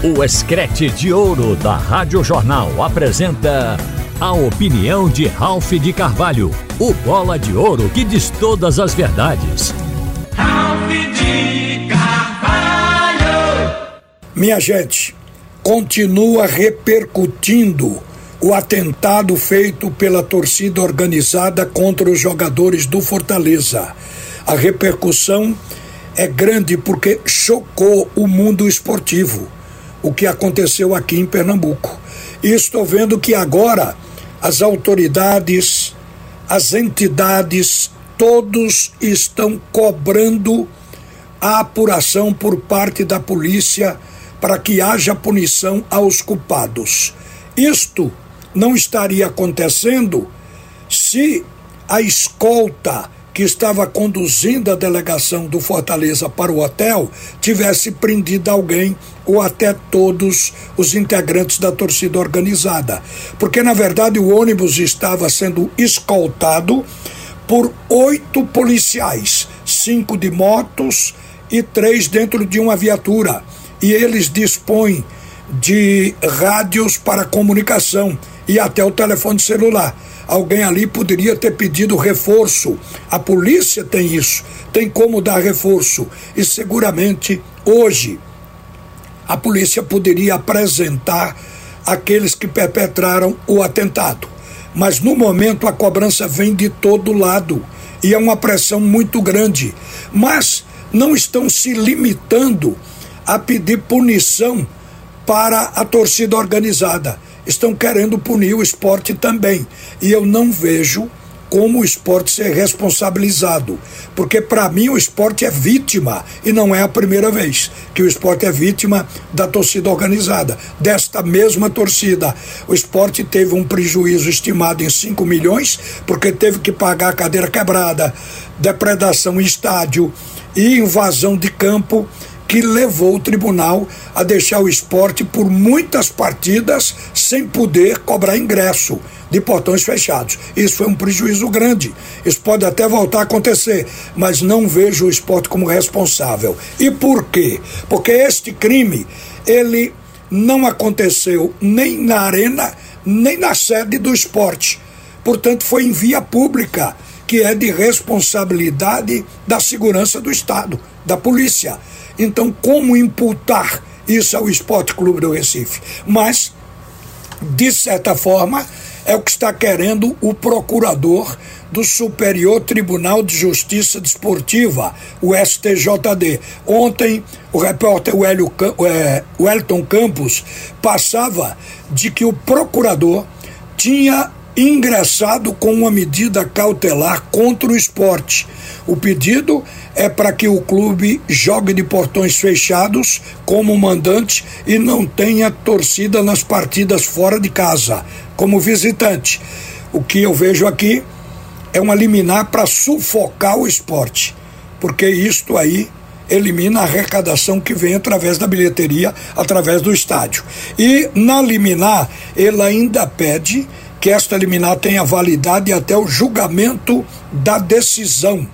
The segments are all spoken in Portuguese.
O Escrete de Ouro da Rádio Jornal apresenta a opinião de Ralph de Carvalho, o bola de ouro que diz todas as verdades. Ralph de Carvalho! Minha gente, continua repercutindo o atentado feito pela torcida organizada contra os jogadores do Fortaleza. A repercussão é grande porque chocou o mundo esportivo, o que aconteceu aqui em Pernambuco. E estou vendo que agora as autoridades, as entidades, todos estão cobrando a apuração por parte da polícia para que haja punição aos culpados. Isto não estaria acontecendo se a escolta que estava conduzindo a delegação do Fortaleza para o hotel tivesse prendido alguém ou até todos os integrantes da torcida organizada. Porque, na verdade, o ônibus estava sendo escoltado por oito policiais, cinco de motos e três dentro de uma viatura. E eles dispõem de rádios para comunicação e até o telefone celular alguém ali poderia ter pedido reforço. A polícia tem isso, tem como dar reforço. E seguramente hoje a polícia poderia apresentar aqueles que perpetraram o atentado. Mas no momento a cobrança vem de todo lado e é uma pressão muito grande. Mas não estão se limitando a pedir punição para a torcida organizada estão querendo punir o esporte também. E eu não vejo como o esporte ser responsabilizado. Porque, para mim, o esporte é vítima, e não é a primeira vez que o esporte é vítima da torcida organizada, desta mesma torcida. O esporte teve um prejuízo estimado em 5 milhões, porque teve que pagar cadeira quebrada, depredação em estádio e invasão de campo que levou o tribunal a deixar o esporte por muitas partidas sem poder cobrar ingresso de portões fechados. Isso foi um prejuízo grande. Isso pode até voltar a acontecer, mas não vejo o esporte como responsável. E por quê? Porque este crime, ele não aconteceu nem na arena, nem na sede do esporte. Portanto, foi em via pública, que é de responsabilidade da segurança do Estado, da polícia. Então, como imputar isso ao Esporte Clube do Recife? Mas, de certa forma, é o que está querendo o procurador do Superior Tribunal de Justiça Desportiva, o STJD. Ontem, o repórter é, Wellington Campos passava de que o procurador tinha ingressado com uma medida cautelar contra o esporte. O pedido é para que o clube jogue de portões fechados como mandante e não tenha torcida nas partidas fora de casa, como visitante. O que eu vejo aqui é uma liminar para sufocar o esporte, porque isto aí elimina a arrecadação que vem através da bilheteria, através do estádio. E na liminar, ele ainda pede que esta liminar tenha validade até o julgamento da decisão.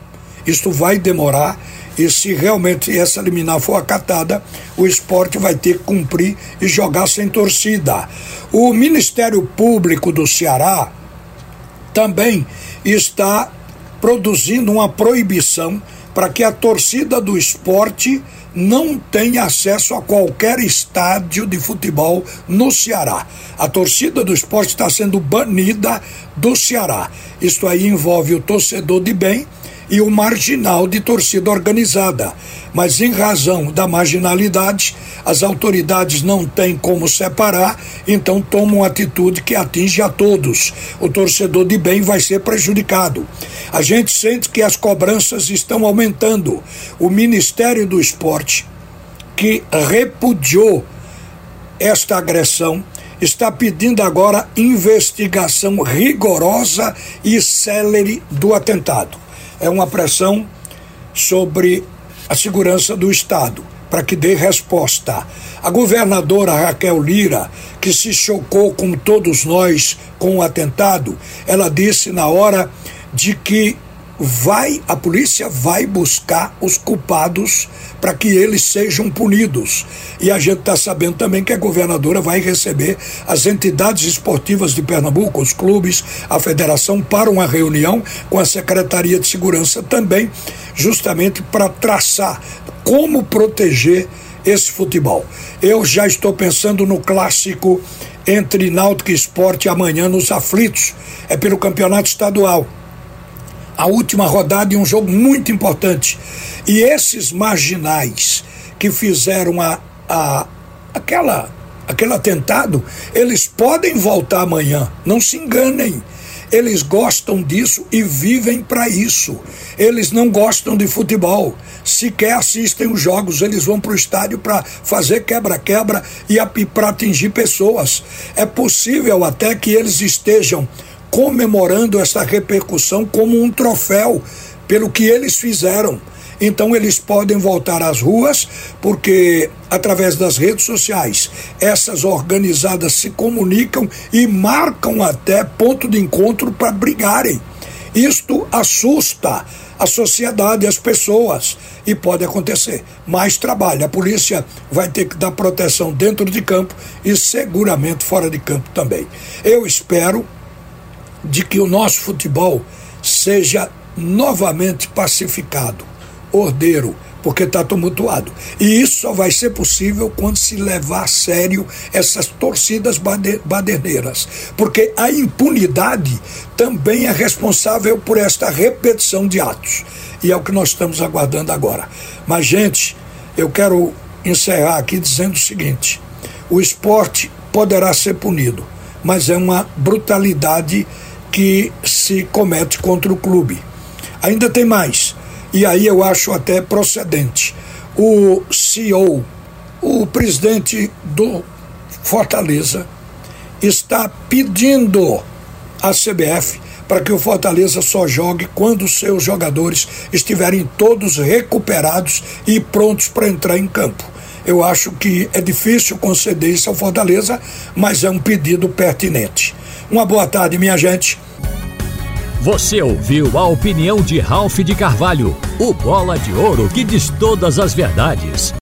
Isto vai demorar e se realmente essa liminar for acatada, o esporte vai ter que cumprir e jogar sem torcida. O Ministério Público do Ceará também está produzindo uma proibição para que a torcida do esporte não tem acesso a qualquer estádio de futebol no Ceará. A torcida do esporte está sendo banida do Ceará. Isto aí envolve o torcedor de bem e o marginal de torcida organizada. Mas, em razão da marginalidade, as autoridades não têm como separar, então tomam atitude que atinge a todos. O torcedor de bem vai ser prejudicado. A gente sente que as cobranças estão aumentando. O Ministério do Esporte, que repudiou esta agressão, está pedindo agora investigação rigorosa e célere do atentado é uma pressão sobre a segurança do Estado para que dê resposta. A governadora Raquel Lira, que se chocou com todos nós com o atentado, ela disse na hora de que vai a polícia vai buscar os culpados para que eles sejam punidos. E a gente está sabendo também que a governadora vai receber as entidades esportivas de Pernambuco, os clubes, a federação, para uma reunião com a Secretaria de Segurança também, justamente para traçar como proteger esse futebol. Eu já estou pensando no clássico entre Náutico e Esporte amanhã nos aflitos. É pelo campeonato estadual. A última rodada e um jogo muito importante. E esses marginais que fizeram a, a aquela aquele atentado, eles podem voltar amanhã. Não se enganem. Eles gostam disso e vivem para isso. Eles não gostam de futebol, sequer assistem os jogos, eles vão para o estádio para fazer quebra-quebra e para atingir pessoas. É possível até que eles estejam comemorando essa repercussão como um troféu pelo que eles fizeram. Então eles podem voltar às ruas, porque através das redes sociais, essas organizadas se comunicam e marcam até ponto de encontro para brigarem. Isto assusta a sociedade, as pessoas, e pode acontecer. Mais trabalho. A polícia vai ter que dar proteção dentro de campo e seguramente fora de campo também. Eu espero de que o nosso futebol seja novamente pacificado ordeiro, porque está tumultuado. E isso só vai ser possível quando se levar a sério essas torcidas baderneiras, porque a impunidade também é responsável por esta repetição de atos. E é o que nós estamos aguardando agora. Mas, gente, eu quero encerrar aqui dizendo o seguinte: o esporte poderá ser punido, mas é uma brutalidade que se comete contra o clube. Ainda tem mais e aí eu acho até procedente. O CEO, o presidente do Fortaleza, está pedindo à CBF para que o Fortaleza só jogue quando seus jogadores estiverem todos recuperados e prontos para entrar em campo. Eu acho que é difícil conceder isso ao Fortaleza, mas é um pedido pertinente. Uma boa tarde, minha gente. Você ouviu a opinião de Ralph de Carvalho, o bola de ouro que diz todas as verdades.